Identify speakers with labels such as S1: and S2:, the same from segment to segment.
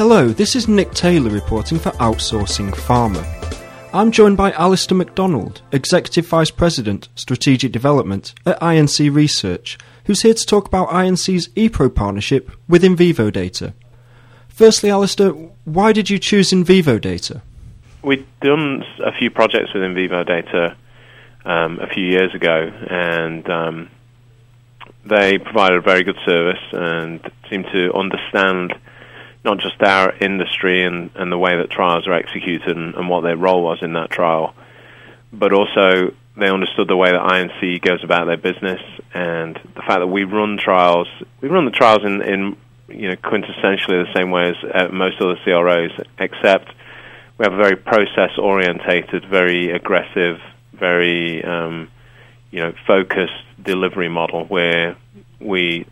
S1: Hello, this is Nick Taylor reporting for Outsourcing Pharma. I'm joined by Alistair McDonald, Executive Vice President, Strategic Development at INC Research, who's here to talk about INC's ePro partnership with Invivo Data. Firstly, Alistair, why did you choose Invivo Data?
S2: We'd done a few projects with Invivo Data um, a few years ago, and um, they provided a very good service and seemed to understand not just our industry and, and the way that trials are executed and, and what their role was in that trial, but also they understood the way that INC goes about their business and the fact that we run trials. We run the trials in, in you know quintessentially the same way as uh, most other CROs, except we have a very process orientated, very aggressive, very um, you know focused delivery model where we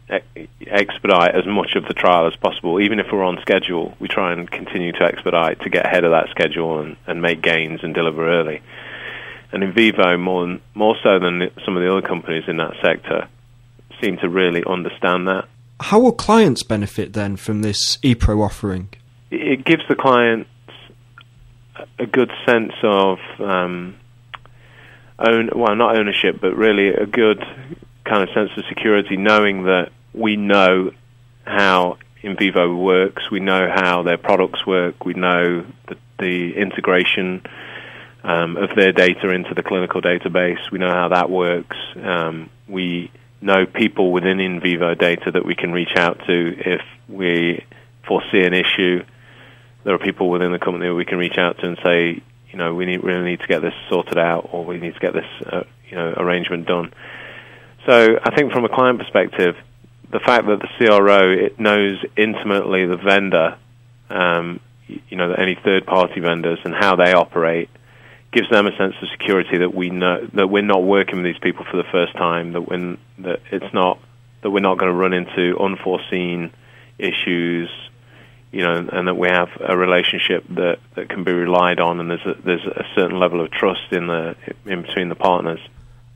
S2: expedite as much of the trial as possible. Even if we're on schedule, we try and continue to expedite to get ahead of that schedule and, and make gains and deliver early. And Invivo, more, more so than some of the other companies in that sector, seem to really understand that.
S1: How will clients benefit then from this ePro offering?
S2: It gives the clients a good sense of um, own well not ownership but really a good kind of sense of security knowing that we know how Invivo works, we know how their products work, we know the, the integration um, of their data into the clinical database, we know how that works. Um, we know people within Invivo data that we can reach out to if we foresee an issue. There are people within the company that we can reach out to and say, you know, we need, really need to get this sorted out, or we need to get this, uh, you know, arrangement done. So I think from a client perspective, the fact that the CRO it knows intimately the vendor, um, you know, any third-party vendors and how they operate, gives them a sense of security that we know that we're not working with these people for the first time. That when that it's not that we're not going to run into unforeseen issues, you know, and that we have a relationship that, that can be relied on, and there's a, there's a certain level of trust in the in between the partners.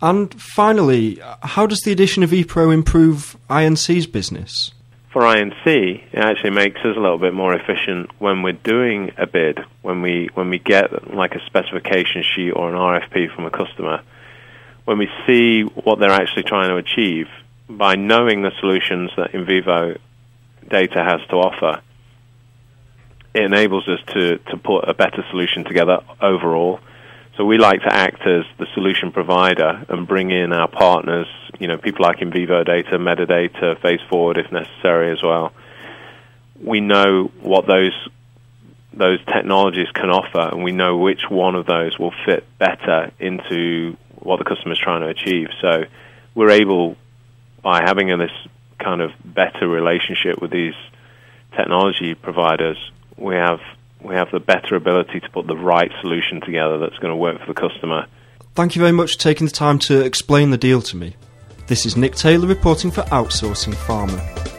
S1: And finally, how does the addition of ePro improve INC's business?
S2: For INC, it actually makes us a little bit more efficient when we're doing a bid, when we when we get like a specification sheet or an RFP from a customer, when we see what they're actually trying to achieve by knowing the solutions that Invivo data has to offer, it enables us to, to put a better solution together overall so we like to act as the solution provider and bring in our partners, you know, people like Invivo Data, Medidata, Phase Forward if necessary as well. We know what those those technologies can offer, and we know which one of those will fit better into what the customer is trying to achieve. So we're able, by having this kind of better relationship with these technology providers, we have we have the better ability to put the right solution together that's going to work for the customer.
S1: Thank you very much for taking the time to explain the deal to me. This is Nick Taylor reporting for Outsourcing Pharma.